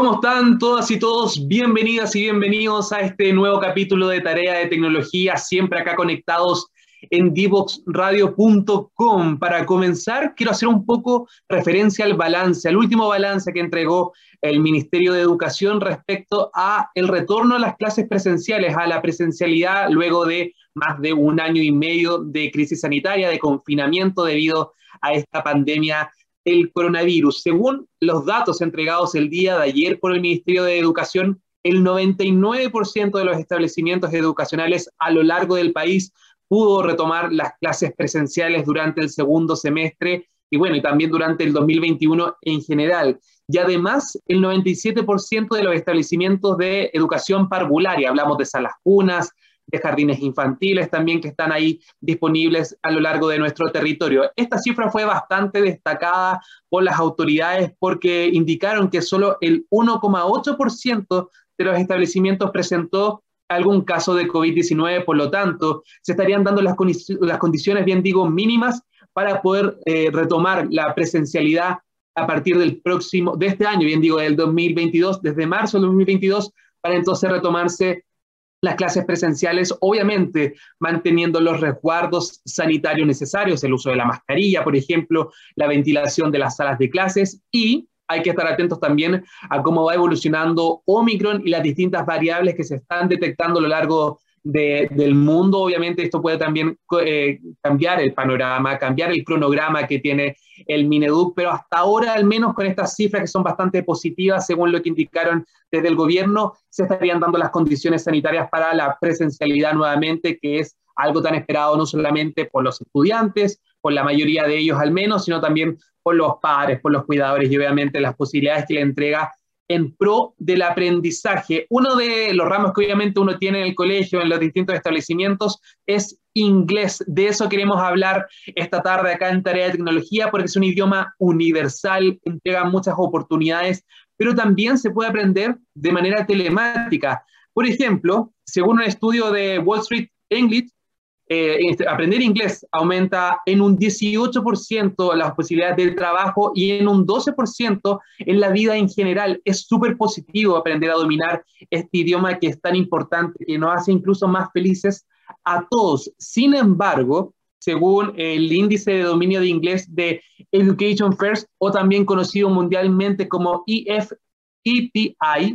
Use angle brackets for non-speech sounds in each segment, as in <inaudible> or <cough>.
¿Cómo están todas y todos? Bienvenidas y bienvenidos a este nuevo capítulo de Tarea de Tecnología, siempre acá conectados en divoxradio.com. Para comenzar, quiero hacer un poco referencia al balance, al último balance que entregó el Ministerio de Educación respecto a el retorno a las clases presenciales, a la presencialidad luego de más de un año y medio de crisis sanitaria, de confinamiento debido a esta pandemia el coronavirus. Según los datos entregados el día de ayer por el Ministerio de Educación, el 99% de los establecimientos educacionales a lo largo del país pudo retomar las clases presenciales durante el segundo semestre y bueno, y también durante el 2021 en general. Y además, el 97% de los establecimientos de educación parvularia, hablamos de salas cunas, de jardines infantiles también que están ahí disponibles a lo largo de nuestro territorio. Esta cifra fue bastante destacada por las autoridades porque indicaron que solo el 1,8% de los establecimientos presentó algún caso de COVID-19, por lo tanto, se estarían dando las, condiciones, bien digo, mínimas para poder eh, retomar la presencialidad a partir del próximo, de este año, bien digo, del 2022, desde marzo del 2022, para entonces retomarse las clases presenciales, obviamente manteniendo los resguardos sanitarios necesarios, el uso de la mascarilla, por ejemplo, la ventilación de las salas de clases y hay que estar atentos también a cómo va evolucionando Omicron y las distintas variables que se están detectando a lo largo del mundo. Obviamente esto puede también eh, cambiar el panorama, cambiar el cronograma que tiene el Mineduc, pero hasta ahora, al menos con estas cifras que son bastante positivas, según lo que indicaron desde el gobierno, se estarían dando las condiciones sanitarias para la presencialidad nuevamente, que es algo tan esperado no solamente por los estudiantes, por la mayoría de ellos al menos, sino también por los padres, por los cuidadores y obviamente las posibilidades que le entrega en pro del aprendizaje. Uno de los ramos que obviamente uno tiene en el colegio, en los distintos establecimientos, es inglés. De eso queremos hablar esta tarde acá en Tarea de Tecnología, porque es un idioma universal, entrega muchas oportunidades, pero también se puede aprender de manera telemática. Por ejemplo, según un estudio de Wall Street English, eh, aprender inglés aumenta en un 18% las posibilidades de trabajo y en un 12% en la vida en general. Es súper positivo aprender a dominar este idioma que es tan importante, que nos hace incluso más felices a todos. Sin embargo, según el índice de dominio de inglés de Education First, o también conocido mundialmente como EFETI,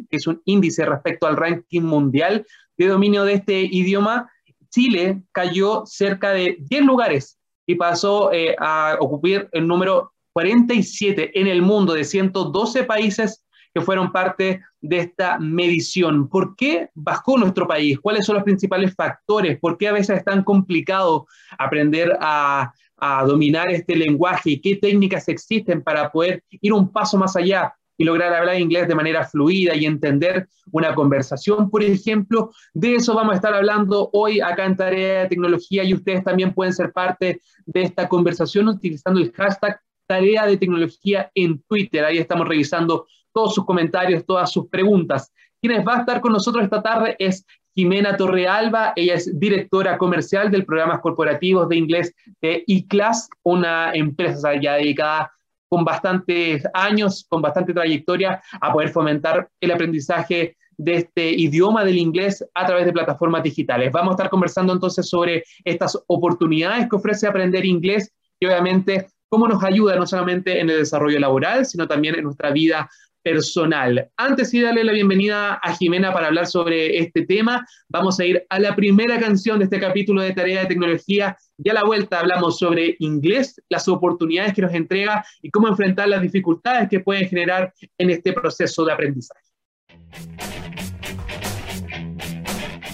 que es un índice respecto al ranking mundial de dominio de este idioma, Chile cayó cerca de 10 lugares y pasó eh, a ocupar el número 47 en el mundo de 112 países que fueron parte de esta medición. ¿Por qué bajó nuestro país? ¿Cuáles son los principales factores? ¿Por qué a veces es tan complicado aprender a, a dominar este lenguaje? ¿Y qué técnicas existen para poder ir un paso más allá? Y lograr hablar inglés de manera fluida y entender una conversación, por ejemplo. De eso vamos a estar hablando hoy acá en Tarea de Tecnología y ustedes también pueden ser parte de esta conversación utilizando el hashtag Tarea de Tecnología en Twitter. Ahí estamos revisando todos sus comentarios, todas sus preguntas. Quienes va a estar con nosotros esta tarde es Jimena Torrealba, ella es directora comercial del programas corporativos de inglés de eClass, una empresa ya dedicada con bastantes años, con bastante trayectoria, a poder fomentar el aprendizaje de este idioma del inglés a través de plataformas digitales. Vamos a estar conversando entonces sobre estas oportunidades que ofrece aprender inglés y obviamente cómo nos ayuda no solamente en el desarrollo laboral, sino también en nuestra vida personal. Antes de darle la bienvenida a Jimena para hablar sobre este tema, vamos a ir a la primera canción de este capítulo de Tarea de Tecnología. Ya a la vuelta hablamos sobre inglés, las oportunidades que nos entrega y cómo enfrentar las dificultades que pueden generar en este proceso de aprendizaje.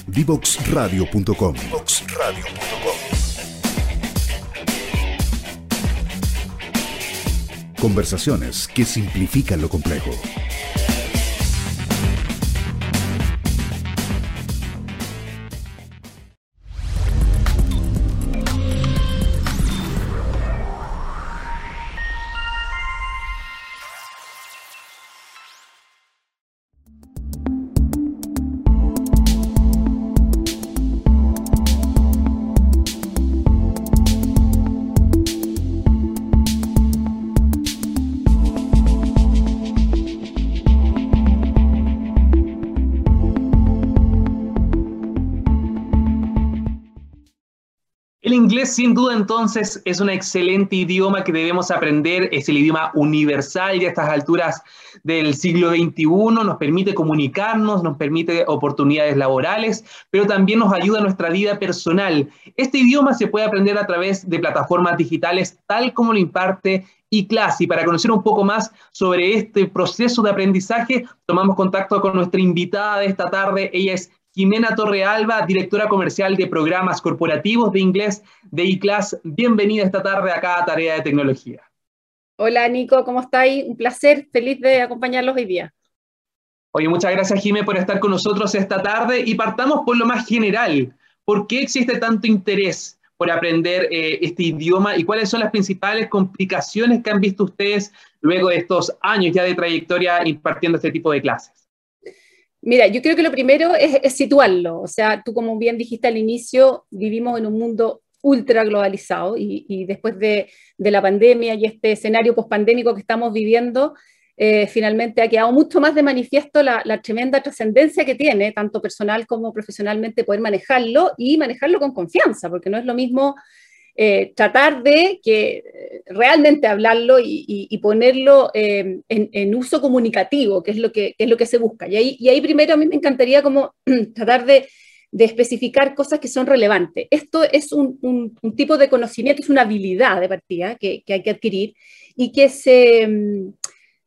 Divoxradio.com Conversaciones que simplifican lo complejo. Sin duda entonces es un excelente idioma que debemos aprender, es el idioma universal y a estas alturas del siglo XXI nos permite comunicarnos, nos permite oportunidades laborales, pero también nos ayuda en nuestra vida personal. Este idioma se puede aprender a través de plataformas digitales tal como lo imparte eClass y para conocer un poco más sobre este proceso de aprendizaje, tomamos contacto con nuestra invitada de esta tarde. Ella es Jimena Torrealba, directora comercial de programas corporativos de inglés de eClass. Bienvenida esta tarde acá a Tarea de Tecnología. Hola Nico, ¿cómo estáis? Un placer, feliz de acompañarlos hoy día. Oye, muchas gracias Jimé por estar con nosotros esta tarde y partamos por lo más general. ¿Por qué existe tanto interés por aprender eh, este idioma y cuáles son las principales complicaciones que han visto ustedes luego de estos años ya de trayectoria impartiendo este tipo de clases? Mira, yo creo que lo primero es, situarlo. O sea, tú como bien dijiste al inicio, vivimos en un mundo ultra globalizado y, después de, la pandemia y este escenario pospandémico que estamos viviendo, eh, finalmente ha quedado mucho más de manifiesto la, la tremenda trascendencia que tiene, tanto personal como profesionalmente, poder manejarlo y manejarlo con confianza, porque no es lo mismo eh, tratar de que eh, realmente hablarlo y, ponerlo eh, en, uso comunicativo, que es lo que, es lo que se busca. Y ahí, primero a mí me encantaría como <clears throat> tratar de, especificar cosas que son relevantes. Esto es un, tipo de conocimiento, es una habilidad de partida que, hay que adquirir y que se, mm,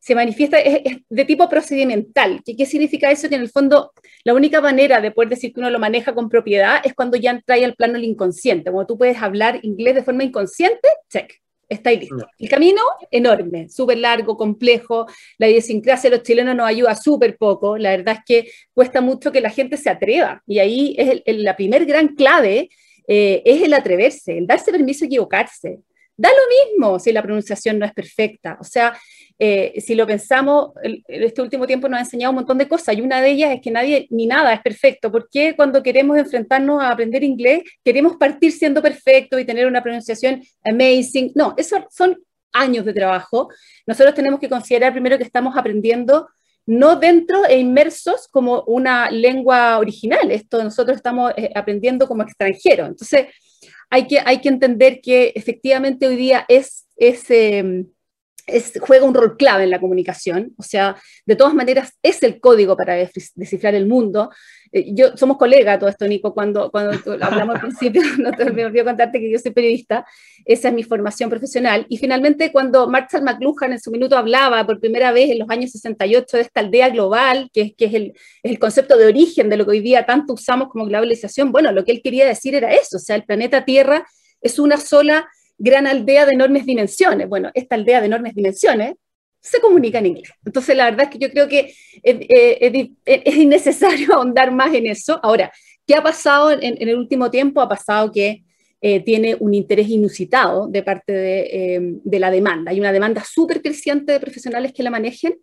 se manifiesta es, de tipo procedimental. ¿Qué, ¿Qué, significa eso? Que en el fondo la única manera de poder decir que uno lo maneja con propiedad es cuando ya trae al plano el inconsciente. Cuando tú puedes hablar inglés de forma inconsciente, check, está ahí listo. El camino, enorme, súper largo, complejo. La idiosincrasia de los chilenos nos ayuda súper poco. La verdad es que cuesta mucho que la gente se atreva. Y ahí es la primer gran clave, eh, es el atreverse, el darse permiso a equivocarse. Da lo mismo si la pronunciación no es perfecta. O sea, eh, si lo pensamos, en este último tiempo nos ha enseñado un montón de cosas y una de ellas es que nadie ni nada es perfecto. ¿Por qué cuando queremos enfrentarnos a aprender inglés queremos partir siendo perfecto y tener una pronunciación amazing? No, eso son años de trabajo. Nosotros tenemos que considerar primero que estamos aprendiendo no dentro e inmersos como una lengua original. Esto nosotros estamos eh, aprendiendo como extranjero. Entonces, hay que, hay que entender que efectivamente hoy día es, es em, juega un rol clave en la comunicación, o sea, de todas maneras es el código para descifrar el mundo. Eh, yo somos colegas todo esto, Nico, cuando, cuando hablamos al principio, <laughs> no te me olvidé contarte que yo soy periodista, esa es mi formación profesional, y finalmente cuando Marshall McLuhan en su minuto hablaba por primera vez en los años 68 de esta aldea global, que, es, que es, el, es el concepto de origen de lo que hoy día tanto usamos como globalización, bueno, lo que él quería decir era eso, o sea, el planeta Tierra es una sola gran aldea de enormes dimensiones. Bueno, esta aldea de enormes dimensiones se comunica en inglés. Entonces, la verdad es que yo creo que es, innecesario <laughs> ahondar más en eso. Ahora, ¿qué ha pasado en, el último tiempo? Ha pasado que eh, tiene un interés inusitado de parte de, eh, de la demanda. Hay una demanda súper creciente de profesionales que la manejen.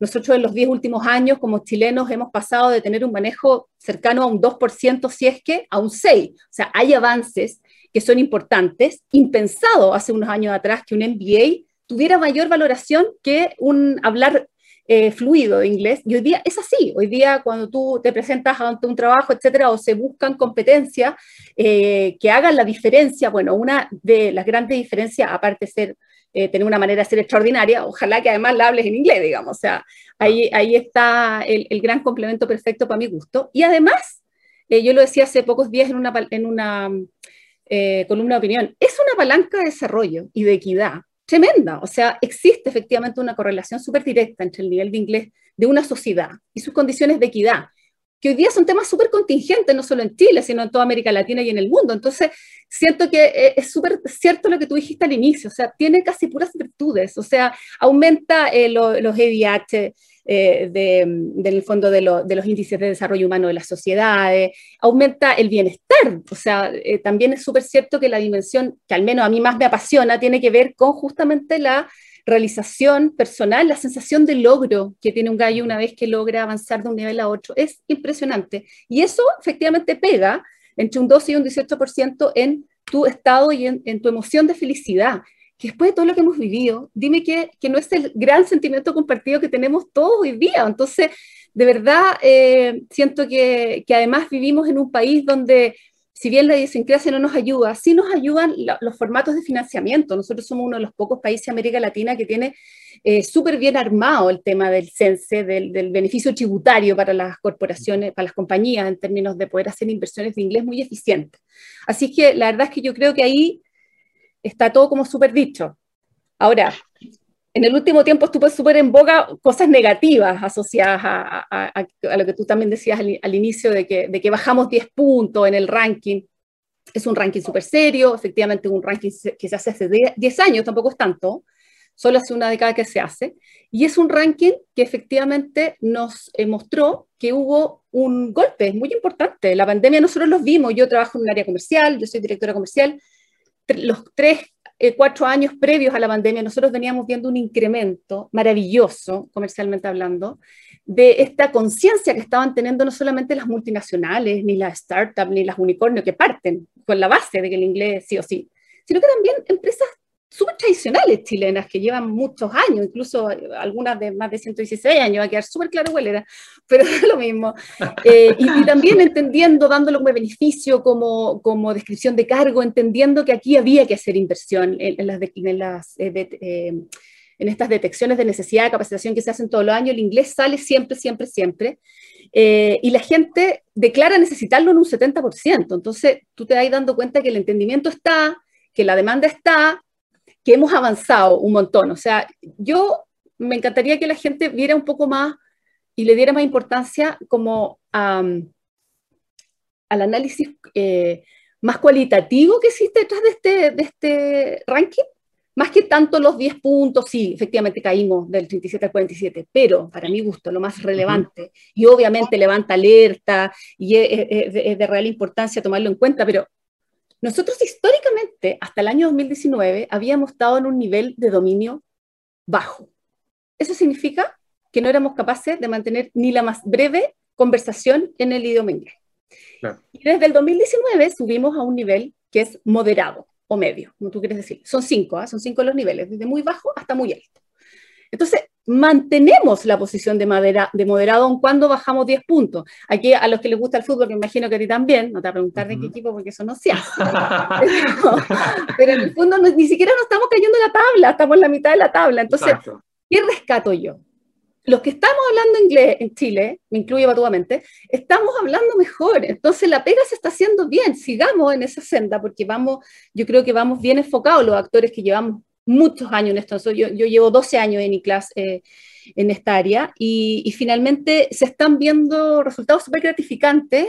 Nosotros en los 10 últimos años, como chilenos, hemos pasado de tener un manejo cercano a un 2%, si es que, a un 6%. O sea, hay avances que son importantes, impensado hace unos años atrás que un MBA tuviera mayor valoración que un hablar eh, fluido de inglés. Y hoy día es así. Hoy día cuando tú te presentas ante un trabajo, etcétera, o se buscan competencias eh, que hagan la diferencia, bueno, una de las grandes diferencias, aparte de ser, eh, tener una manera de ser extraordinaria, ojalá que además la hables en inglés, digamos. O sea, ahí, ahí está el, el gran complemento perfecto para mi gusto. Y además, yo lo decía hace pocos días en una, en una eh, columna de opinión, es una palanca de desarrollo y de equidad tremenda. O sea, existe efectivamente una correlación súper directa entre el nivel de inglés de una sociedad y sus condiciones de equidad, que hoy día son temas súper contingentes, no solo en Chile, sino en toda América Latina y en el mundo. Entonces, siento que eh, es súper cierto lo que tú dijiste al inicio, o sea, tiene casi puras virtudes, o sea, aumenta eh, los EVH, eh, del fondo de, los índices de desarrollo humano de las sociedades, aumenta el bienestar. O sea, eh, también es súper cierto que la dimensión que al menos a mí más me apasiona tiene que ver con justamente la realización personal, la sensación de logro que tiene un gallo una vez que logra avanzar de un nivel a otro. Es impresionante. Y eso efectivamente pega entre un 12 y un 18% en tu estado y en tu emoción de felicidad que después de todo lo que hemos vivido, dime que, que no es el gran sentimiento compartido que tenemos todos hoy día. Entonces, de verdad, eh, siento que, que, además vivimos en un país donde si bien la idiosincrasia no nos ayuda, sí nos ayudan los formatos de financiamiento. Nosotros somos uno de los pocos países de América Latina que tiene eh, súper bien armado el tema del CENSE, del, del, beneficio tributario para las corporaciones, para las compañías, en términos de poder hacer inversiones de inglés muy eficientes. Así que la verdad es que yo creo que ahí está todo como súper dicho. Ahora, en el último tiempo estuvo súper en boga cosas negativas asociadas a, lo que tú también decías al, inicio, de que, de que, bajamos 10 puntos en el ranking. Es un ranking súper serio, efectivamente un ranking que se hace hace 10 años, tampoco es tanto, solo hace una década que se hace, y es un ranking que efectivamente nos eh, mostró que hubo un golpe muy importante. La pandemia nosotros los vimos, yo trabajo en un área comercial, yo soy directora comercial, los tres eh, cuatro años previos a la pandemia, nosotros veníamos viendo un incremento maravilloso, comercialmente hablando, de esta conciencia que estaban teniendo no solamente las multinacionales, ni las startups, ni las unicornios que parten con la base de que el inglés sí o sí, sino que también empresas súper tradicionales chilenas que llevan muchos años, incluso algunas de más de 116 años, va a quedar súper claro cuál era, pero <laughs> es lo mismo. Eh, y, también entendiendo, dándolo como beneficio, como, como descripción de cargo, entendiendo que aquí había que hacer inversión en, las, en, las eh, eh, en estas detecciones de necesidad de capacitación que se hacen todos los años, el inglés sale siempre, siempre, siempre. y la gente declara necesitarlo en un 70%. Entonces, tú te vas dando cuenta que el entendimiento está, que la demanda está, que hemos avanzado un montón. O sea, yo me encantaría que la gente viera un poco más y le diera más importancia como al análisis eh, más cualitativo que existe detrás de este, de este ranking, más que tanto los 10 puntos, sí, efectivamente caímos del 37 al 47, pero para mi gusto lo más relevante, y obviamente levanta alerta y es, es de real importancia tomarlo en cuenta, pero nosotros históricamente, hasta el año 2019, habíamos estado en un nivel de dominio bajo. Eso significa que no éramos capaces de mantener ni la más breve conversación en el idioma inglés. Y desde el 2019 subimos a un nivel que es moderado o medio, como tú quieres decir. Son cinco, ¿ah? son cinco los niveles, desde muy bajo hasta muy alto. Entonces, mantenemos la posición de, madera, de moderado aun cuando bajamos 10 puntos. Aquí a los que les gusta el fútbol, que imagino que a ti también, no te voy a preguntar de qué equipo porque eso no se hace. <laughs> pero, en el fondo ni siquiera nos estamos cayendo en la tabla, estamos en la mitad de la tabla. Entonces, ¿qué rescato yo? Los que estamos hablando inglés en Chile, me incluye batuamente, estamos hablando mejor. Entonces la pega se está haciendo bien. Sigamos en esa senda porque vamos, yo creo que vamos bien enfocados los actores que llevamos muchos años en esto. Yo, yo llevo 12 años en ICLAS eh, en esta área y, finalmente se están viendo resultados súper gratificantes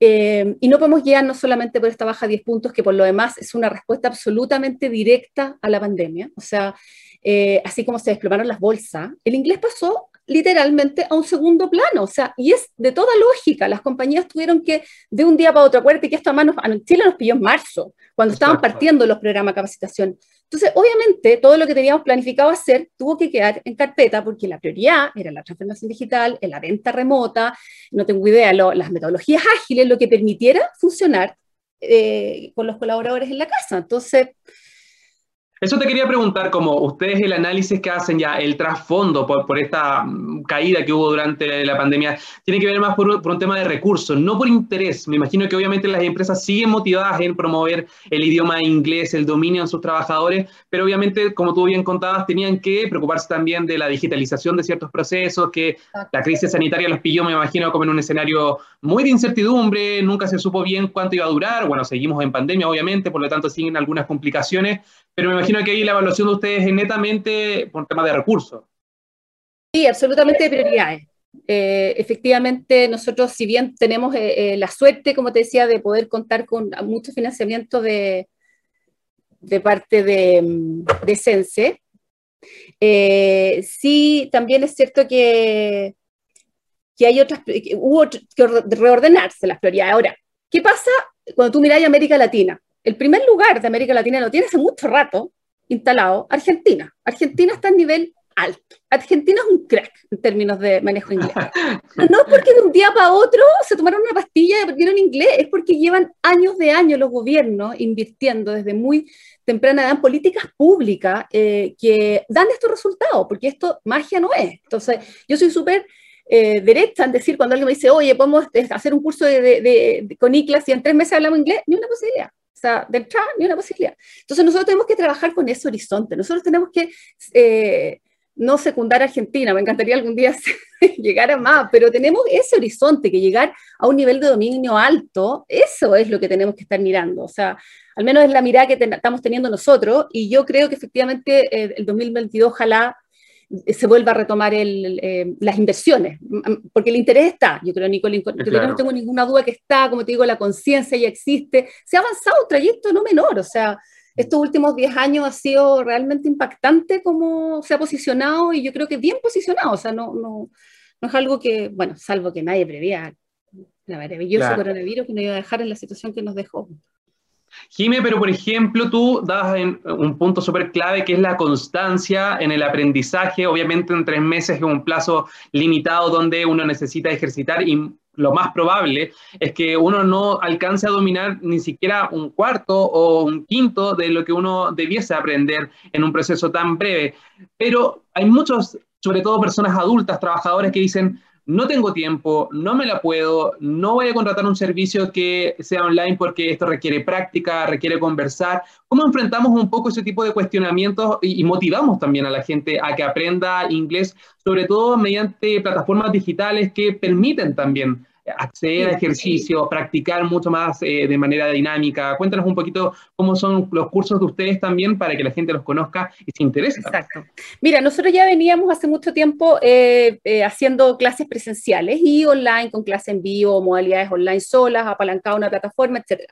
eh, y no podemos no solamente por esta baja de 10 puntos, que por lo demás es una respuesta absolutamente directa a la pandemia. O sea, eh, así como se desplomaron las bolsas, el inglés pasó literalmente a un segundo plano, o sea, y es de toda lógica, las compañías tuvieron que de un día para otro, acuérdate que esto a manos, en Chile nos pilló en marzo, cuando estaban partiendo los programas de capacitación. Entonces, obviamente, todo lo que teníamos planificado hacer tuvo que quedar en carpeta porque la prioridad era la transformación digital, en la venta remota, no tengo idea, las metodologías ágiles, lo que permitiera funcionar eh, con los colaboradores en la casa. Entonces, eso te quería preguntar, como ustedes el análisis que hacen ya, el trasfondo por, por esta mm, caída que hubo durante la pandemia, tiene que ver más por, por, un tema de recursos, no por interés. Me imagino que obviamente las empresas siguen motivadas en promover el idioma inglés, el dominio en sus trabajadores, pero obviamente, como tú bien contabas, tenían que preocuparse también de la digitalización de ciertos procesos, que la crisis sanitaria los pilló, me imagino, como en un escenario muy de incertidumbre, nunca se supo bien cuánto iba a durar. Bueno, seguimos en pandemia, obviamente, por lo tanto siguen algunas complicaciones, pero me imagino que ahí la evaluación de ustedes es netamente por tema de recursos. Sí, absolutamente de prioridades. Eh, efectivamente, nosotros, si bien tenemos eh, eh, la suerte, como te decía, de poder contar con mucho financiamiento de, de parte de, de Sense, sí, también es cierto que, que hay otras, que hubo que reordenarse las prioridades. Ahora, ¿qué pasa cuando tú miras América Latina? el primer lugar de América Latina lo tiene hace mucho rato instalado Argentina. Argentina está en nivel alto. Argentina es un crack en términos de manejo inglés. <laughs> No es porque de un día para otro se tomaron una pastilla y aprendieron inglés, es porque llevan años de años los gobiernos invirtiendo desde muy temprana edad en políticas públicas eh, que dan estos resultados, porque esto magia no es. Entonces, yo soy súper eh, derecha en decir cuando alguien me dice, oye, podemos hacer un curso de, con ICLAS y en tres meses hablamos inglés, ni una posibilidad. O sea, de entrada, ni una posibilidad. Entonces nosotros tenemos que trabajar con ese horizonte. Nosotros tenemos que eh, no secundar a Argentina. Me encantaría algún día <laughs> llegar a más, pero tenemos ese horizonte, que llegar a un nivel de dominio alto, eso es lo que tenemos que estar mirando. O sea, al menos es la mirada que estamos teniendo nosotros y yo creo que efectivamente el 2022 ojalá se vuelva a retomar eh, las inversiones, porque el interés está, yo creo, Nicole, yo no tengo ninguna duda que está, como te digo, la conciencia ya existe, se ha avanzado un trayecto no menor, o sea, estos últimos 10 años ha sido realmente impactante cómo se ha posicionado y yo creo que bien posicionado, o sea, no, no, no es algo que, bueno, salvo que nadie prevía la maravilloso coronavirus que nos iba a dejar en la situación que nos dejó. Jime, pero por ejemplo, tú das en un punto súper clave que es la constancia en el aprendizaje. Obviamente en tres meses es un plazo limitado donde uno necesita ejercitar y lo más probable es que uno no alcance a dominar ni siquiera un cuarto o un quinto de lo que uno debiese aprender en un proceso tan breve. Pero hay muchos, sobre todo personas adultas, trabajadores que dicen, no tengo tiempo, no me la puedo, no voy a contratar un servicio que sea online porque esto requiere práctica, requiere conversar. ¿Cómo enfrentamos un poco ese tipo de cuestionamientos y, motivamos también a la gente a que aprenda inglés, sobre todo mediante plataformas digitales que permiten también acceder a ejercicio, practicar mucho más eh, de manera dinámica. Cuéntanos un poquito cómo son los cursos de ustedes también para que la gente los conozca y se interese. Exacto. Mira, nosotros ya veníamos hace mucho tiempo eh, eh, haciendo clases presenciales y online con clases en vivo, modalidades online solas, apalancado una plataforma, etc.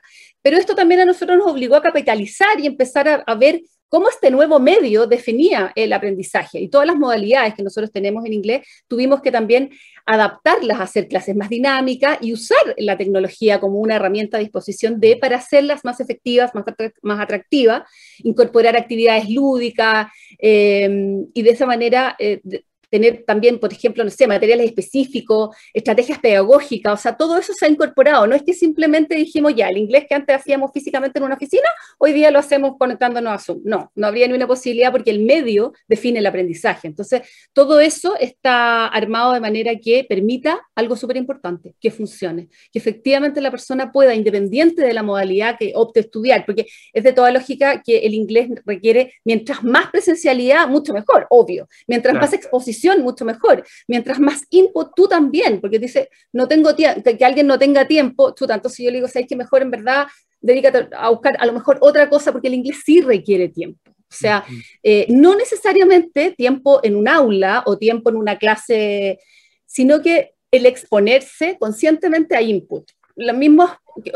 Pero esto también a nosotros nos obligó a capitalizar y empezar a, a ver cómo este nuevo medio definía el aprendizaje. Y todas las modalidades que nosotros tenemos en inglés, tuvimos que también adaptarlas a hacer clases más dinámicas y usar la tecnología como una herramienta a disposición de para hacerlas más efectivas, más, más atractivas, incorporar actividades lúdicas eh, y de esa manera eh, tener también, por ejemplo, no sé, materiales específicos, estrategias pedagógicas, o sea, todo eso se ha incorporado. No es que simplemente dijimos ya, el inglés que antes hacíamos físicamente en una oficina, hoy día lo hacemos conectándonos a Zoom. No, no habría ni una posibilidad porque el medio define el aprendizaje. Entonces, todo eso está armado de manera que permita algo súper importante, que funcione, que efectivamente la persona pueda, independiente de la modalidad que opte estudiar, porque es de toda lógica que el inglés requiere, mientras más presencialidad, mucho mejor, obvio. Mientras más exposición, mucho mejor. Mientras más input, tú también, porque dice, no tengo que, que alguien no tenga tiempo, tú tanto si yo le digo, sabes que mejor en verdad dedícate a buscar a lo mejor otra cosa, porque el inglés sí requiere tiempo. O sea, eh, no necesariamente tiempo en un aula o tiempo en una clase, sino que el exponerse conscientemente a input. Las mismas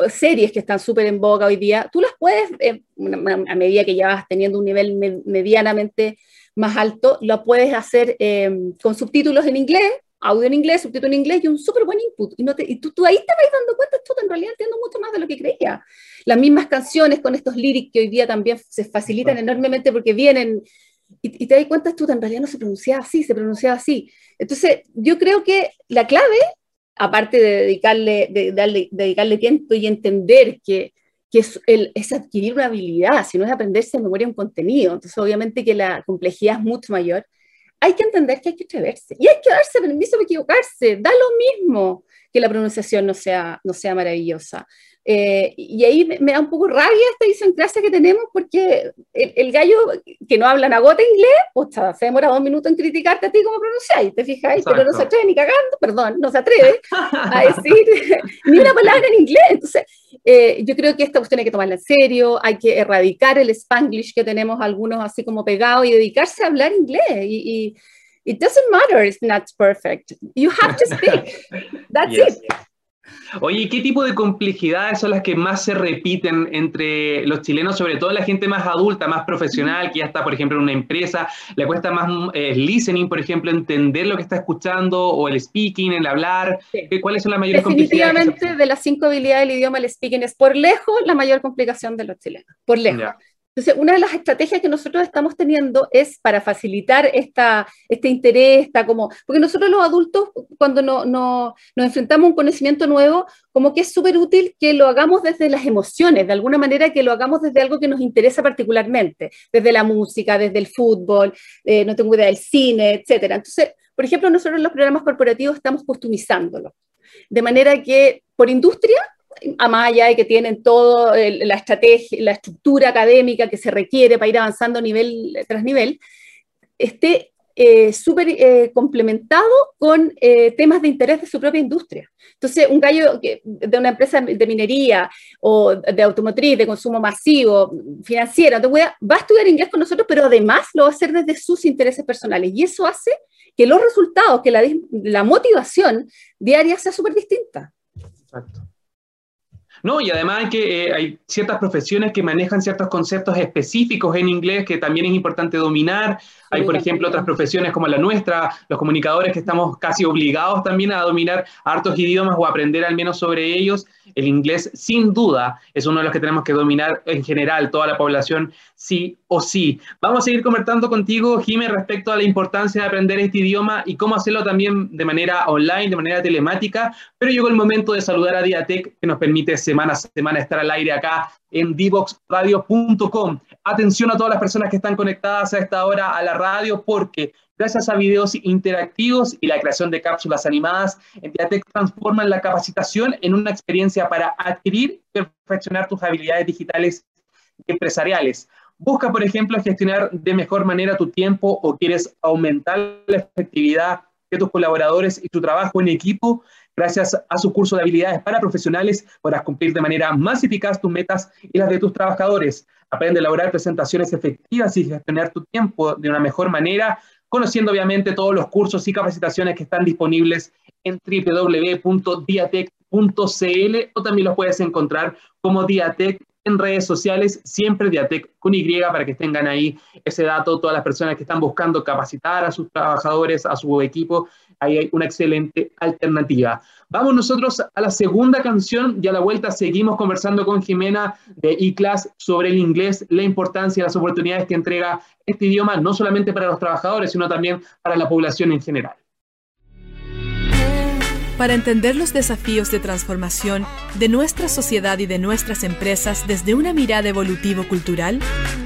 series que están súper en boga hoy día, tú las puedes, eh, a medida que ya vas teniendo un nivel medianamente más alto, lo puedes hacer em, con subtítulos en inglés, audio en inglés, subtítulo en inglés y un súper buen input. Y, no te, y tú, tú, ahí te vas dando cuenta, tú en realidad entiendo mucho más de lo que creía. Las mismas canciones con estos lyrics que hoy día también se facilitan enormemente porque vienen y, te das cuenta, tú en realidad no se pronunciaba así, se pronunciaba así. Entonces, yo creo que la clave, aparte de dedicarle, de, darle, dedicarle tiempo y entender que que es, el, es, adquirir una habilidad, si no es aprenderse de memoria un contenido. Entonces, obviamente que la complejidad es mucho mayor. Hay que entender que hay que atreverse y hay que darse permiso de equivocarse. Da lo mismo que la pronunciación no sea, no sea maravillosa. Eh, y ahí me, da un poco rabia esta idiosincrasia que tenemos porque el, gallo que no habla una gota inglés, pues se demora dos minutos en criticarte a ti como pronunciáis, ¿te fijáis? Pero no se atreve ni cagando, perdón, no se atreve a decir <laughs> ni una palabra en inglés. Entonces, eh, yo creo que esta cuestión hay que tomarla en serio, hay que erradicar el spanglish que tenemos algunos así como pegado y dedicarse a hablar inglés. Y, y it doesn't matter if not perfect. You have to speak. <laughs> That's it. Oye, ¿qué tipo de complejidades son las que más se repiten entre los chilenos, sobre todo la gente más adulta, más profesional, que ya está, por ejemplo, en una empresa, le cuesta más eh, listening, por ejemplo, entender lo que está escuchando, o el speaking, el hablar? ¿Cuáles son las mayores complejidades? Definitivamente, de las cinco habilidades del idioma, el speaking es por lejos la mayor complicación de los chilenos, por lejos. Entonces, una de las estrategias que nosotros estamos teniendo es para facilitar esta, este interés, esta como, porque nosotros los adultos, cuando no, no, nos enfrentamos a un conocimiento nuevo, como que es súper útil que lo hagamos desde las emociones, de alguna manera que lo hagamos desde algo que nos interesa particularmente, desde la música, desde el fútbol, eh, no tengo idea del cine, etcétera. Entonces, Por ejemplo, nosotros en los programas corporativos estamos customizándolo, de manera que por industria, más allá de que tienen toda la estrategia, la estructura académica que se requiere para ir avanzando nivel tras nivel, esté eh, súper eh, complementado con eh, temas de interés de su propia industria. Entonces, un gallo de una empresa de minería o de automotriz, de consumo masivo, financiero, va a estudiar inglés con nosotros, pero además lo va a hacer desde sus intereses personales. Y eso hace que los resultados, que la, la motivación diaria sea súper distinta. Exacto. No, y además hay, que, eh, hay ciertas profesiones que manejan ciertos conceptos específicos en inglés que también es importante dominar. Hay, por ejemplo, otras profesiones como la nuestra, los comunicadores que estamos casi obligados también a dominar hartos idiomas o aprender al menos sobre ellos. El inglés, sin duda, es uno de los que tenemos que dominar en general, toda la población, sí o sí. Vamos a seguir conversando contigo, Jiménez, respecto a la importancia de aprender este idioma y cómo hacerlo también de manera online, de manera telemática. Pero llegó el momento de saludar a Diatec, que nos permite semana a semana estar al aire acá en divoxradio.com. Atención a todas las personas que están conectadas a esta hora a la radio, porque gracias a videos interactivos y la creación de cápsulas animadas, Diatec transforma la capacitación en una experiencia para adquirir y perfeccionar tus habilidades digitales y empresariales. Busca, por ejemplo, gestionar de mejor manera tu tiempo o quieres aumentar la efectividad de tus colaboradores y tu trabajo en equipo, Gracias a su curso de habilidades para profesionales podrás cumplir de manera más eficaz tus metas y las de tus trabajadores. Aprende a elaborar presentaciones efectivas y gestionar tu tiempo de una mejor manera, conociendo obviamente todos los cursos y capacitaciones que están disponibles en www.diatec.cl o también los puedes encontrar como Diatec en redes sociales, siempre Diatec con Y para que tengan ahí ese dato, todas las personas que están buscando capacitar a sus trabajadores, a su equipo, ahí hay una excelente alternativa. Vamos nosotros a la segunda canción y a la vuelta seguimos conversando con Jimena de eClass sobre el inglés, la importancia y las oportunidades que entrega este idioma, no solamente para los trabajadores, sino también para la población en general. Para entender los desafíos de transformación de nuestra sociedad y de nuestras empresas desde una mirada evolutivo-cultural,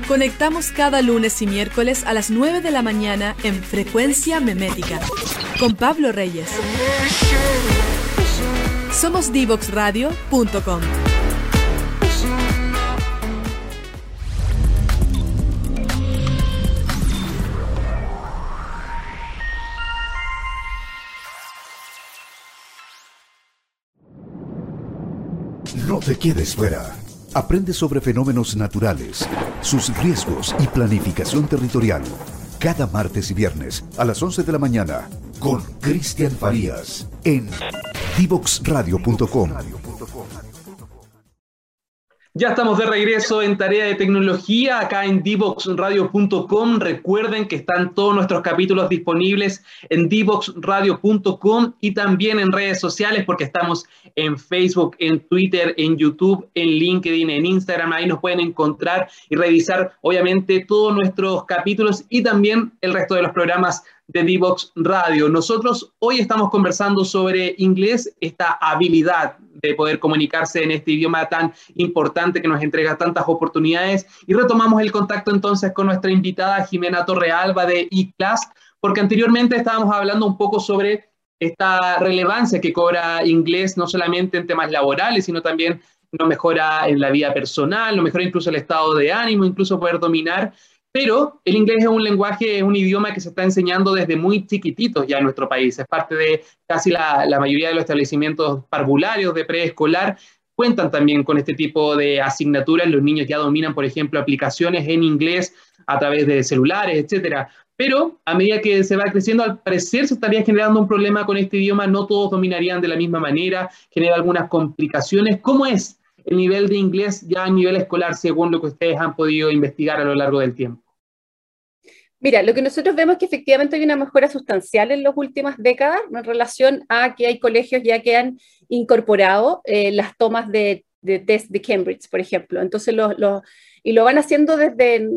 conectamos cada lunes y miércoles a las 9 de la mañana en Frecuencia Memética con Pablo Reyes. Somos divoxradio.com. te quedes fuera. Aprende sobre fenómenos naturales, sus riesgos y planificación territorial. Cada martes y viernes a las 11 de la mañana con Cristian Farías en divoxradio.com. Ya estamos de regreso en Tarea de Tecnología acá en divoxradio.com. Recuerden que están todos nuestros capítulos disponibles en divoxradio.com y también en redes sociales porque estamos en Facebook, en Twitter, en YouTube, en LinkedIn, en Instagram. Ahí nos pueden encontrar y revisar obviamente todos nuestros capítulos y también el resto de los programas de Divox Radio. Nosotros hoy estamos conversando sobre inglés, esta habilidad de poder comunicarse en este idioma tan importante que nos entrega tantas oportunidades. Y retomamos el contacto entonces con nuestra invitada Jimena Torrealba de eClass, porque anteriormente estábamos hablando un poco sobre esta relevancia que cobra inglés, no solamente en temas laborales, sino también nos mejora en la vida personal, nos mejora incluso el estado de ánimo, incluso poder dominar pero el inglés es un lenguaje, es un idioma que se está enseñando desde muy chiquititos ya en nuestro país. Es parte de casi la, mayoría de los establecimientos parvularios de preescolar. Cuentan también con este tipo de asignaturas. Los niños ya dominan, por ejemplo, aplicaciones en inglés a través de celulares, etcétera. Pero a medida que se va creciendo, al parecer se estaría generando un problema con este idioma. No todos dominarían de la misma manera, genera algunas complicaciones. ¿Cómo es el nivel de inglés ya a nivel escolar, según lo que ustedes han podido investigar a lo largo del tiempo? Mira, lo que nosotros vemos es que efectivamente hay una mejora sustancial en las últimas décadas en relación a que hay colegios ya que han incorporado eh, las tomas de, test de Cambridge, por ejemplo. Entonces, los, y lo van haciendo desde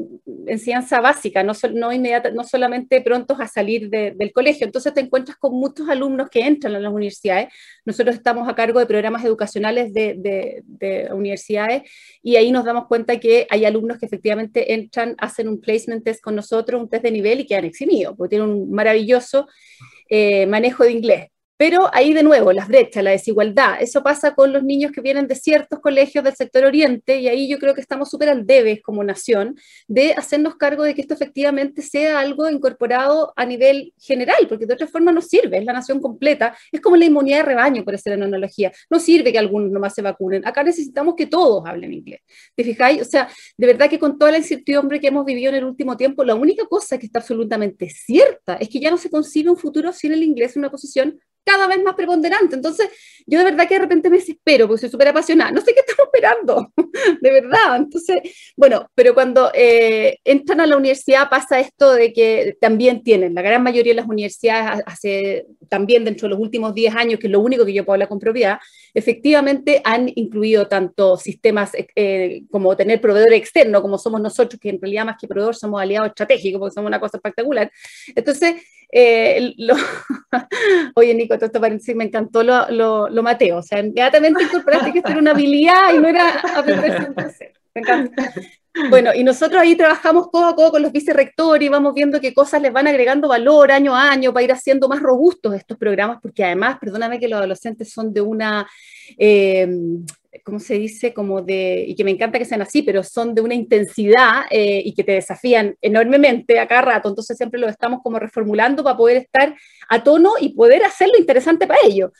enseñanza básica, no, no, inmediata, no solamente prontos a salir del colegio. Entonces te encuentras con muchos alumnos que entran a las universidades. Nosotros estamos a cargo de programas educacionales de, de, universidades y ahí nos damos cuenta que hay alumnos que efectivamente entran, hacen un placement test con nosotros, un test de nivel y quedan eximidos, porque tienen un maravilloso eh, manejo de inglés. Pero ahí de nuevo, las brechas, la desigualdad, eso pasa con los niños que vienen de ciertos colegios del sector oriente y ahí yo creo que estamos súper al debe como nación de hacernos cargo de que esto efectivamente sea algo incorporado a nivel general, porque de otra forma no sirve, es la nación completa, es como la inmunidad de rebaño, por hacer la analogía, no sirve que algunos nomás se vacunen, acá necesitamos que todos hablen inglés, ¿te fijáis? O sea, de verdad que con toda la incertidumbre que hemos vivido en el último tiempo, la única cosa que está absolutamente cierta es que ya no se concibe un futuro sin el inglés en una posición cada vez más preponderante. Entonces, yo de verdad que de repente me desespero porque soy súper apasionada. No sé qué estamos esperando, <laughs> de verdad. Entonces, bueno, pero cuando eh, entran a la universidad pasa esto de que también tienen, la gran mayoría de las universidades hace también dentro de los últimos 10 años, que es lo único que yo puedo hablar con propiedad, efectivamente han incluido tanto sistemas eh, como tener proveedor externo, como somos nosotros, que en realidad más que proveedor somos aliados estratégicos, porque somos una cosa espectacular. Entonces, eh, lo... <laughs> Oye, Nico, todo esto parece me encantó lo, lo, lo, Mateo. O sea, inmediatamente incorporaste que esto era una habilidad y no era aprender Me encanta. Bueno, y nosotros ahí trabajamos codo a codo con los vicerrectores y vamos viendo qué cosas les van agregando valor año a año para ir haciendo más robustos estos programas, porque además, perdóname que los adolescentes son de una, eh, ¿cómo se dice? Como de, y que me encanta que sean así, pero son de una intensidad eh, y que te desafían enormemente a cada rato, entonces siempre lo estamos como reformulando para poder estar a tono y poder hacerlo interesante para ellos.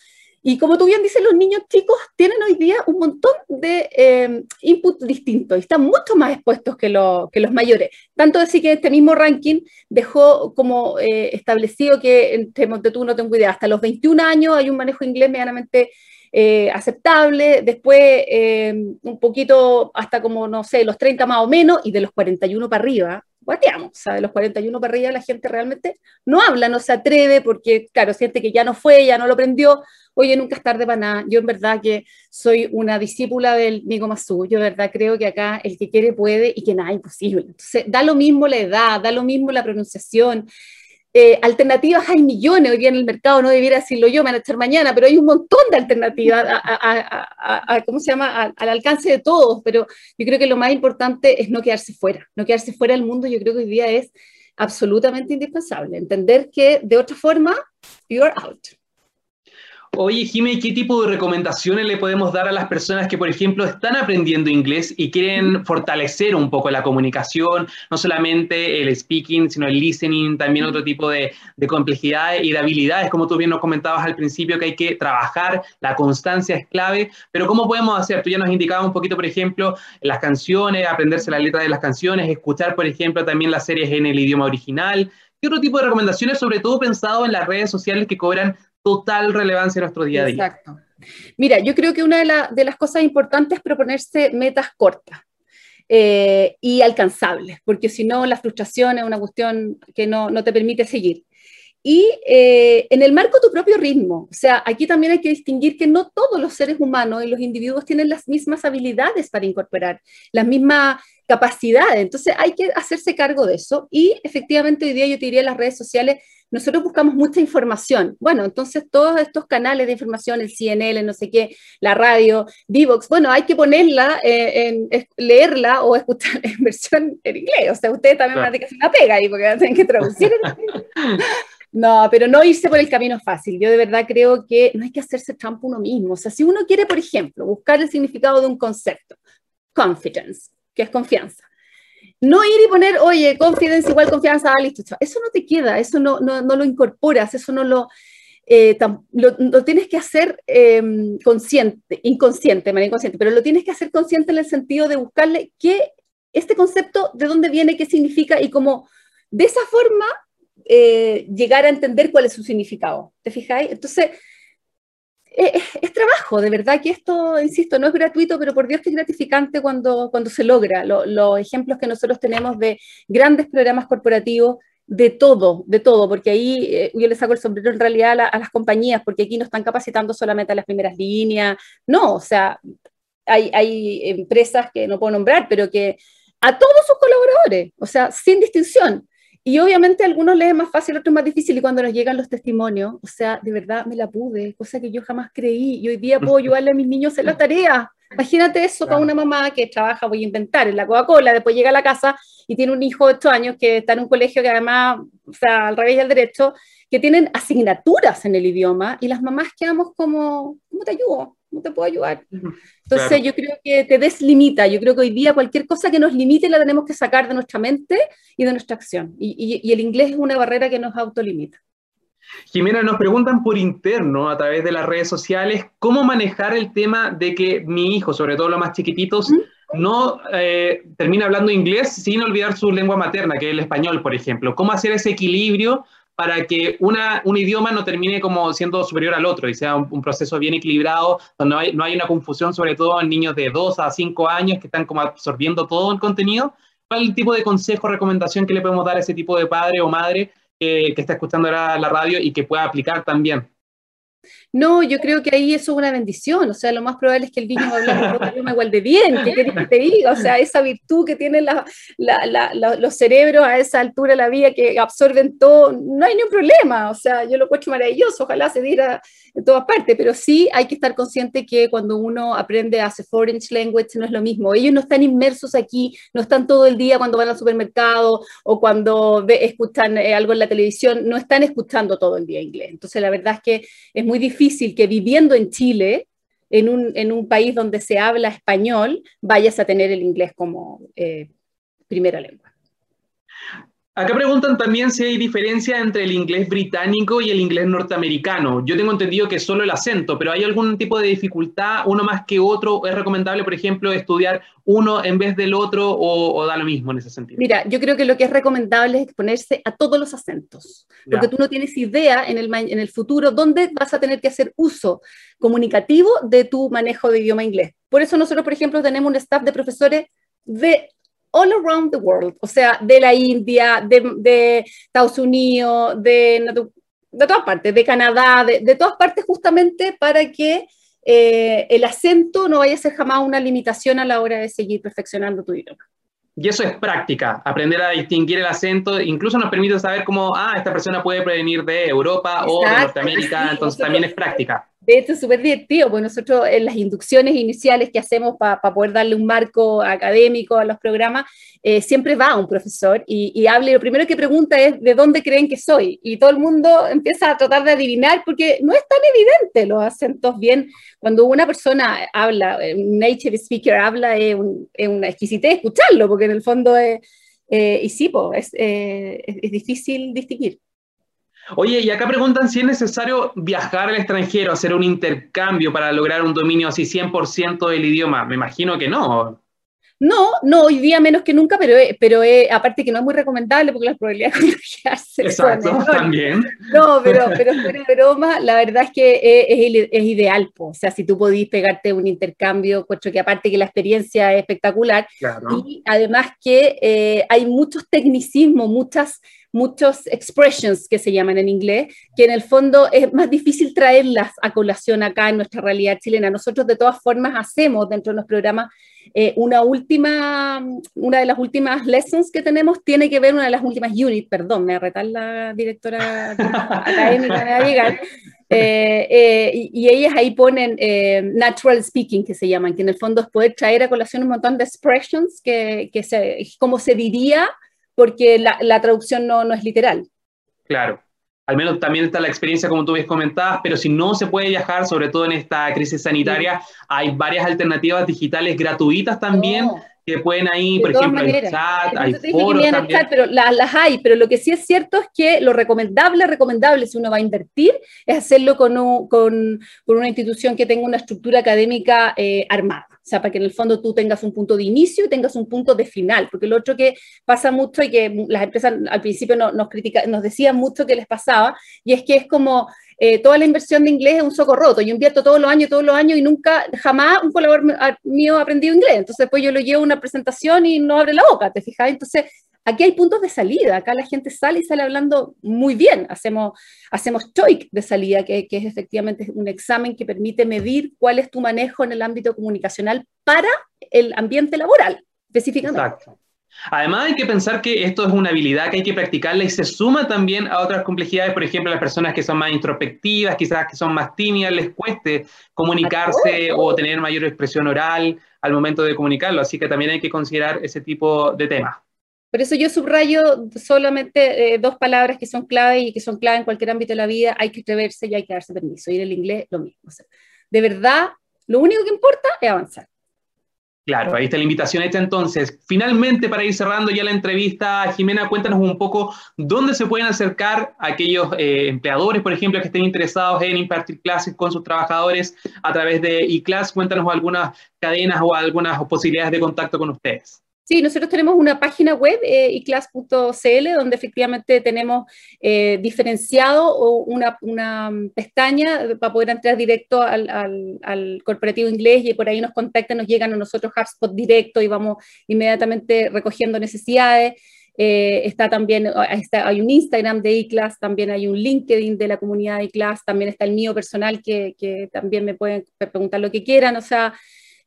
Y como tú bien dices, los niños chicos tienen hoy día un montón de eh, inputs distintos y están mucho más expuestos que, que, los mayores. Tanto así que este mismo ranking dejó como eh, establecido que entre tú no tengo idea, hasta los 21 años hay un manejo inglés medianamente eh, aceptable, después eh, un poquito hasta como, no sé, los 30 más o menos, y de los 41 para arriba, guateamos, o sea, de los 41 para arriba la gente realmente no habla, no se atreve, porque, claro, siente que ya no fue, ya no lo aprendió, oye, nunca es tarde para nada, yo en verdad que soy una discípula del Nico Mazú, yo en verdad creo que acá el que quiere puede y que nada imposible, entonces da lo mismo la edad, da lo mismo la pronunciación, eh, alternativas hay millones hoy día en el mercado, no debiera decirlo yo, me van a echar mañana, pero hay un montón de alternativas a, ¿cómo se llama?, al alcance de todos, pero yo creo que lo más importante es no quedarse fuera, no quedarse fuera del mundo, yo creo que hoy día es absolutamente indispensable, entender que de otra forma, you're out. Oye, Jimmy, ¿qué tipo de recomendaciones le podemos dar a las personas que, por ejemplo, están aprendiendo inglés y quieren fortalecer un poco la comunicación, no solamente el speaking, sino el listening, también otro tipo de, de complejidades y de habilidades, como tú bien nos comentabas al principio, que hay que trabajar, la constancia es clave, pero ¿cómo podemos hacer? Tú ya nos indicabas un poquito, por ejemplo, las canciones, aprenderse la letra de las canciones, escuchar, por ejemplo, también las series en el idioma original. ¿Qué otro tipo de recomendaciones, sobre todo pensado en las redes sociales que cobran total relevancia en nuestro día a día. Exacto. Mira, yo creo que una de, las cosas importantes es proponerse metas cortas. Eh, y alcanzables, porque si no la frustración es una cuestión que no, no te permite seguir. Y eh, en el marco de tu propio ritmo, o sea, aquí también hay que distinguir que no todos los seres humanos y los individuos tienen las mismas habilidades para incorporar, las mismas capacidades, entonces hay que hacerse cargo de eso y efectivamente hoy día yo te diría las redes sociales nosotros buscamos mucha información. Bueno, entonces todos estos canales de información, el CNL, no sé qué, la radio, Divox, bueno, hay que ponerla, eh, en, leerla o escuchar <laughs> en versión en inglés. O sea, ustedes también van a tener que hacer una pega ahí porque tienen que traducir. <laughs> No, pero no irse por el camino fácil. Yo de verdad creo que no hay que hacerse trampa uno mismo. O sea, si uno quiere, por ejemplo, buscar el significado de un concepto, confidence, que es confianza, no ir y poner, oye, confidence igual confianza, ah, listo, eso no te queda, eso no, no, lo incorporas, eso no lo, eh, lo, tienes que hacer em, consciente, inconsciente, manera inconsciente, pero lo tienes que hacer consciente en el sentido de buscarle qué, este concepto, de dónde viene, qué significa y cómo de esa forma eh, llegar a entender cuál es su significado. ¿Te fijáis? Entonces, es, trabajo, de verdad que esto, insisto, no es gratuito, pero por Dios que es gratificante cuando, cuando se logra. los ejemplos que nosotros tenemos de grandes programas corporativos, de todo, de todo, porque ahí eh, yo le saco el sombrero en realidad a, las compañías, porque aquí no están capacitando solamente a las primeras líneas, no, o sea, hay, hay empresas que no puedo nombrar, pero que a todos sus colaboradores, o sea, sin distinción, Y obviamente algunos leen más fácil, otros más difícil, y cuando nos llegan los testimonios, o sea, de verdad me la pude, cosa que yo jamás creí, y hoy día puedo <laughs> ayudarle a mis niños en la tarea. Imagínate eso para una mamá que trabaja, voy a inventar, en la Coca-Cola, después llega a la casa y tiene un hijo de 8 años que está en un colegio que además, o sea, al revés del derecho, que tienen asignaturas en el idioma y las mamás quedamos como, ¿cómo te ayudo? ¿Cómo te puedo ayudar? Entonces yo creo que te deslimita, yo creo que hoy día cualquier cosa que nos limite la tenemos que sacar de nuestra mente y de nuestra acción. Y, y el inglés es una barrera que nos autolimita. Jimena, nos preguntan por interno a través de las redes sociales cómo manejar el tema de que mi hijo, sobre todo los más chiquititos, no eh, termina hablando inglés sin olvidar su lengua materna, que es el español, por ejemplo. ¿Cómo hacer ese equilibrio para que una, un idioma no termine como siendo superior al otro y sea un, proceso bien equilibrado, donde no hay, no hay, una confusión, sobre todo en niños de 2 a 5 años que están como absorbiendo todo el contenido? ¿Cuál es el tipo de consejo recomendación que le podemos dar a ese tipo de padre o madre que, está escuchando ahora la radio y que pueda aplicar también. No, yo creo que ahí eso es una bendición, o sea, lo más probable es que el niño va a hablar otro igual de bien, ¿qué querés que te diga? O sea, esa virtud que tienen los cerebros a esa altura de la vida que absorben todo, no hay ningún problema, o sea, yo lo encuentro maravilloso, ojalá se diera en todas partes, pero sí hay que estar consciente que cuando uno aprende a hacer foreign language no es lo mismo, ellos no están inmersos aquí, no están todo el día cuando van al supermercado o cuando escuchan eh, algo en la televisión, no están escuchando todo el día inglés, entonces la verdad es que es muy difícil que viviendo en Chile, en un, en un país donde se habla español, vayas a tener el inglés como eh, primera lengua. Acá preguntan también si hay diferencia entre el inglés británico y el inglés norteamericano. Yo tengo entendido que solo el acento, pero ¿hay algún tipo de dificultad, uno más que otro? ¿Es recomendable, por ejemplo, estudiar uno en vez del otro o, da lo mismo en ese sentido? Mira, yo creo que lo que es recomendable es exponerse a todos los acentos, porque tú no tienes idea en el, en el futuro dónde vas a tener que hacer uso comunicativo de tu manejo de idioma inglés. Por eso nosotros, por ejemplo, tenemos un staff de profesores de all around the world, o sea, de la India, de, Estados Unidos, de, de, todas partes, de Canadá, de, todas partes justamente para que eh, el acento no vaya a ser jamás una limitación a la hora de seguir perfeccionando tu idioma. Y eso es práctica, aprender a distinguir el acento, incluso nos permite saber cómo, ah, esta persona puede prevenir de Europa o de Norteamérica, entonces también es práctica. De hecho, es súper divertido, porque nosotros en las inducciones iniciales que hacemos para poder darle un marco académico a los programas, eh, siempre va un profesor y, y habla y lo primero que pregunta es ¿de dónde creen que soy? Y todo el mundo empieza a tratar de adivinar porque no es tan evidente los acentos bien. Cuando una persona habla, un native speaker habla, es, una exquisitez escucharlo, porque en el fondo es, eh, y sí, pues, es, es difícil distinguir. Oye, y acá preguntan si es necesario viajar al extranjero, hacer un intercambio para lograr un dominio así 100% del idioma. Me imagino que no. No, no, hoy día menos que nunca, pero, pero aparte que no es muy recomendable porque las probabilidades <laughs> de contagiarse Exacto, también. No, pero, pero fuera broma, la verdad es que es, es, ideal, o sea, si tú podís pegarte un intercambio, puesto que aparte que la experiencia es espectacular, y además que eh, hay muchos tecnicismos, muchas muchos expressions que se llaman en inglés, que en el fondo es más difícil traerlas a colación acá en nuestra realidad chilena. Nosotros de todas formas hacemos dentro de los programas eh, una última, una de las últimas lessons que tenemos tiene que ver, una de las últimas units, perdón, me va la directora académica, me va a llegar, eh, eh, y, ellas ahí ponen natural speaking, que se llaman, que en el fondo es poder traer a colación un montón de expressions, que, que se, como se diría porque la, traducción no, no, es literal. Claro. Al menos también está la experiencia como tú ves comentadas, pero si no se puede viajar, sobre todo en esta crisis sanitaria, hay varias alternativas digitales gratuitas también. Oh. Que pueden ahí, por ejemplo, el chat, hay foros también. pero las, hay, pero lo que sí es cierto es que lo recomendable, recomendable si uno va a invertir, es hacerlo con, con, con una institución que tenga una estructura académica eh, armada. O sea, para que en el fondo tú tengas un punto de inicio y tengas un punto de final, porque lo otro que pasa mucho y que las empresas al principio nos, nos, nos decían mucho que les pasaba, y es que es como eh, toda la inversión de inglés es un soco roto, yo invierto todos los años, todos los años y nunca, jamás un colaborador mío ha aprendido inglés, entonces después yo lo llevo a una presentación y no abre la boca, ¿te fijas? Entonces Aquí hay puntos de salida, acá la gente sale y sale hablando muy bien. Hacemos, hacemos TOEIC de salida, que, es efectivamente un examen que permite medir cuál es tu manejo en el ámbito comunicacional para el ambiente laboral, específicamente. Exacto. Además, hay que pensar que esto es una habilidad que hay que practicarla y se suma también a otras complejidades, por ejemplo, las personas que son más introspectivas, quizás que son más tímidas, les cueste comunicarse o tener mayor expresión oral al momento de comunicarlo, así que también hay que considerar ese tipo de temas. Por eso yo subrayo solamente eh, dos palabras que son clave y que son clave en cualquier ámbito de la vida, hay que atreverse y hay que darse permiso. Y en el inglés lo mismo. de verdad, lo único que importa es avanzar. Claro, ahí está la invitación hecha entonces. Finalmente, para ir cerrando ya la entrevista, Jimena, cuéntanos un poco dónde se pueden acercar aquellos eh, empleadores, por ejemplo, que estén interesados en impartir clases con sus trabajadores a través de eClass. Cuéntanos algunas cadenas o algunas posibilidades de contacto con ustedes. Sí, nosotros tenemos una página web, eh, iclass.cl, donde efectivamente tenemos eh, diferenciado una, una, pestaña para poder entrar directo al, al, corporativo inglés y por ahí nos contactan, nos llegan a nosotros HubSpot directo y vamos inmediatamente recogiendo necesidades. Eh, está también, está, hay un Instagram de iClass, también hay un LinkedIn de la comunidad de iClass, también está el mío personal que, que también me pueden preguntar lo que quieran, o sea,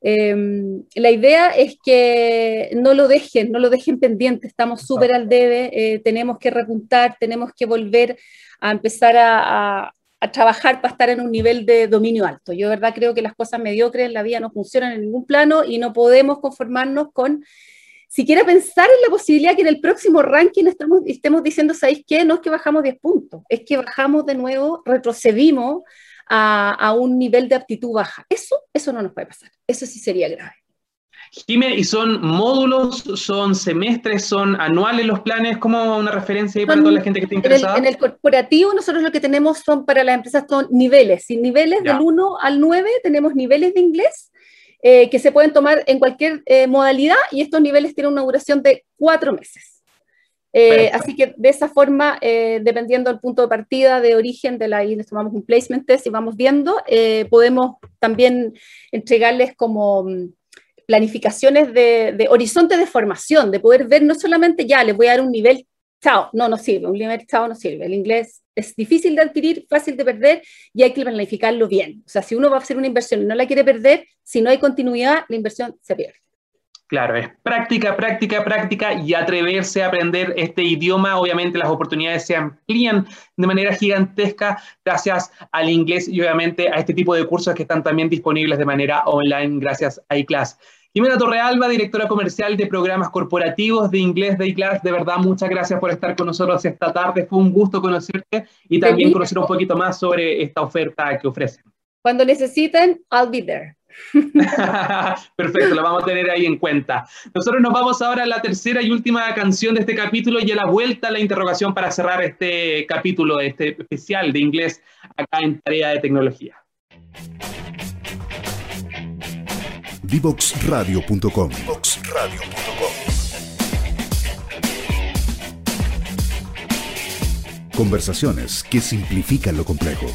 Em, la idea es que no lo dejen, no lo dejen pendiente, estamos súper al debe, eh, tenemos que repuntar, tenemos que volver a empezar a, trabajar para estar en un nivel de dominio alto. Yo de verdad creo que las cosas mediocres en la vida no funcionan en ningún plano y no podemos conformarnos con siquiera pensar en la posibilidad que en el próximo ranking estamos, estemos diciendo, ¿sabéis qué? No es que bajamos 10 puntos, es que bajamos de nuevo, retrocedimos a, un nivel de aptitud baja. Eso, eso no nos puede pasar. Eso sí sería grave. Jimé, ¿y son módulos, son semestres, son anuales los planes? ¿Cómo una referencia ahí para toda la gente que esté interesada? En el, corporativo nosotros lo que tenemos son para las empresas son niveles, sin niveles del 1 al 9 tenemos niveles de inglés eh, que se pueden tomar en cualquier eh, modalidad y estos niveles tienen una duración de cuatro meses. Eh, así que de esa forma, eh, dependiendo del punto de partida, de origen, de la, ahí les tomamos un placement test y vamos viendo, eh, podemos también entregarles como mm, planificaciones de, de, horizonte de formación, de poder ver no solamente ya, les voy a dar un nivel, chao, no, no sirve, un nivel chao no sirve, el inglés es difícil de adquirir, fácil de perder y hay que planificarlo bien. O sea, si uno va a hacer una inversión y no la quiere perder, si no hay continuidad, la inversión se pierde. Claro, es práctica, práctica, práctica y atreverse a aprender este idioma. Obviamente las oportunidades se amplían de manera gigantesca gracias al inglés y obviamente a este tipo de cursos que están también disponibles de manera online gracias a iClass. Jimena Torrealba, directora comercial de programas corporativos de inglés de iClass, de verdad muchas gracias por estar con nosotros esta tarde. Fue un gusto conocerte y también conocer un poquito más sobre esta oferta que ofrecen. Cuando necesiten, I'll be there. <laughs> Perfecto, lo vamos a tener ahí en cuenta. Nosotros nos vamos ahora a la tercera y última canción de este capítulo y a la vuelta a la interrogación para cerrar este capítulo, este especial de inglés acá en Tarea de Tecnología. Divoxradio.com Conversaciones que simplifican lo complejo.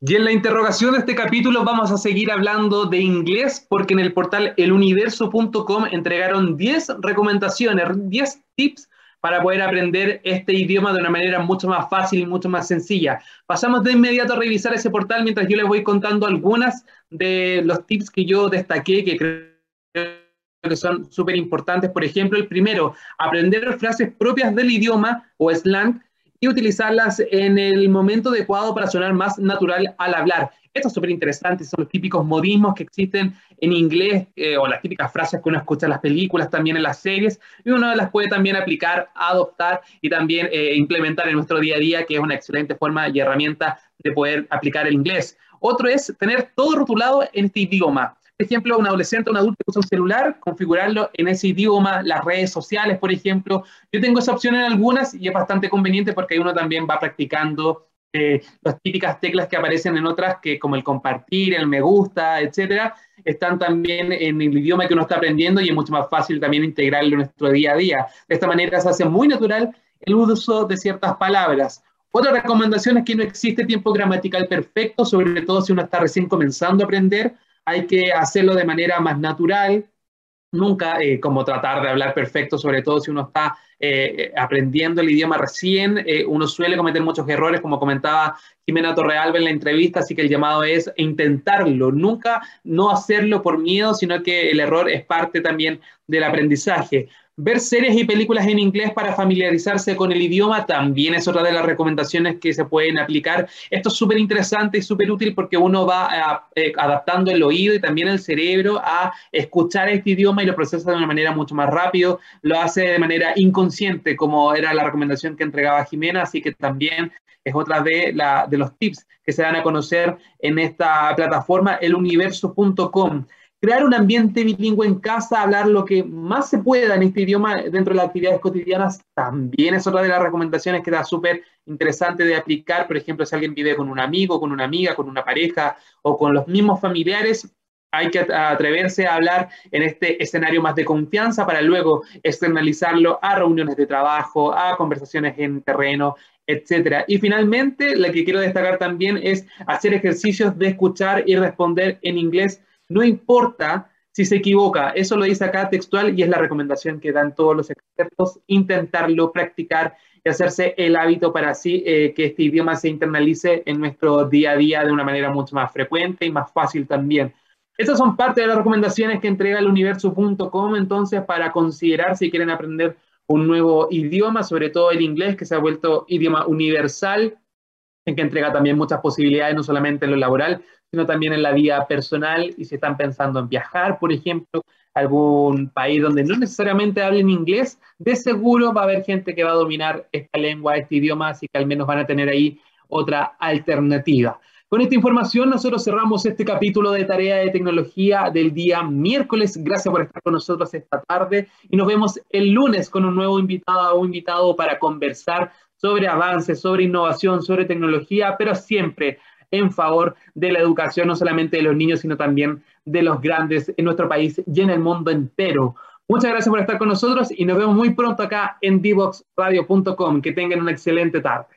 Y en la interrogación de este capítulo vamos a seguir hablando de inglés porque en el portal eluniverso.com entregaron 10 recomendaciones, 10 tips para poder aprender este idioma de una manera mucho más fácil y mucho más sencilla. Pasamos de inmediato a revisar ese portal mientras yo les voy contando algunas de los tips que yo destaqué que creo que son súper importantes. Por ejemplo, el primero, aprender frases propias del idioma o slang y utilizarlas en el momento adecuado para sonar más natural al hablar. Esto es súper interesante, son los típicos modismos que existen en inglés eh, o las típicas frases que uno escucha en las películas, también en las series, y uno las puede también aplicar, adoptar y también eh, implementar en nuestro día a día, que es una excelente forma y herramienta de poder aplicar el inglés. Otro es tener todo rotulado en este idioma ejemplo, un adolescente o un adulto que usa un celular, configurarlo en ese idioma, las redes sociales, por ejemplo. Yo tengo esa opción en algunas y es bastante conveniente porque uno también va practicando eh, las típicas teclas que aparecen en otras, que como el compartir, el me gusta, etcétera, están también en el idioma que uno está aprendiendo y es mucho más fácil también integrarlo en nuestro día a día. De esta manera se hace muy natural el uso de ciertas palabras. Otra recomendación es que no existe tiempo gramatical perfecto, sobre todo si uno está recién comenzando a aprender. Hay que hacerlo de manera más natural, nunca eh, como tratar de hablar perfecto, sobre todo si uno está eh, aprendiendo el idioma recién, eh, uno suele cometer muchos errores, como comentaba Jimena Torrealba en la entrevista, así que el llamado es intentarlo, nunca no hacerlo por miedo, sino que el error es parte también del aprendizaje. Ver series y películas en inglés para familiarizarse con el idioma también es otra de las recomendaciones que se pueden aplicar. Esto es súper interesante y súper útil porque uno va eh, adaptando el oído y también el cerebro a escuchar este idioma y lo procesa de una manera mucho más rápido. Lo hace de manera inconsciente, como era la recomendación que entregaba Jimena, así que también es otra de, la, de los tips que se dan a conocer en esta plataforma, eluniverso.com crear un ambiente bilingüe en casa, hablar lo que más se pueda en este idioma dentro de las actividades cotidianas, también es otra de las recomendaciones que da súper interesante de aplicar. Por ejemplo, si alguien vive con un amigo, con una amiga, con una pareja o con los mismos familiares, hay que atreverse a hablar en este escenario más de confianza para luego externalizarlo a reuniones de trabajo, a conversaciones en terreno, etcétera. Y finalmente, la que quiero destacar también es hacer ejercicios de escuchar y responder en inglés no importa si se equivoca, eso lo dice acá textual y es la recomendación que dan todos los expertos, intentarlo, practicar y hacerse el hábito para así eh, que este idioma se internalice en nuestro día a día de una manera mucho más frecuente y más fácil también. Estas son parte de las recomendaciones que entrega el universo.com entonces para considerar si quieren aprender un nuevo idioma, sobre todo el inglés que se ha vuelto idioma universal, en que entrega también muchas posibilidades, no solamente en lo laboral, sino también en la vida personal y si están pensando en viajar, por ejemplo, a algún país donde no necesariamente hablen inglés, de seguro va a haber gente que va a dominar esta lengua, este idioma, así que al menos van a tener ahí otra alternativa. Con esta información nosotros cerramos este capítulo de Tarea de Tecnología del día miércoles. Gracias por estar con nosotros esta tarde y nos vemos el lunes con un nuevo invitado o invitado para conversar sobre avances, sobre innovación, sobre tecnología, pero siempre en favor de la educación, no solamente de los niños, sino también de los grandes en nuestro país y en el mundo entero. Muchas gracias por estar con nosotros y nos vemos muy pronto acá en divoxradio.com. Que tengan una excelente tarde.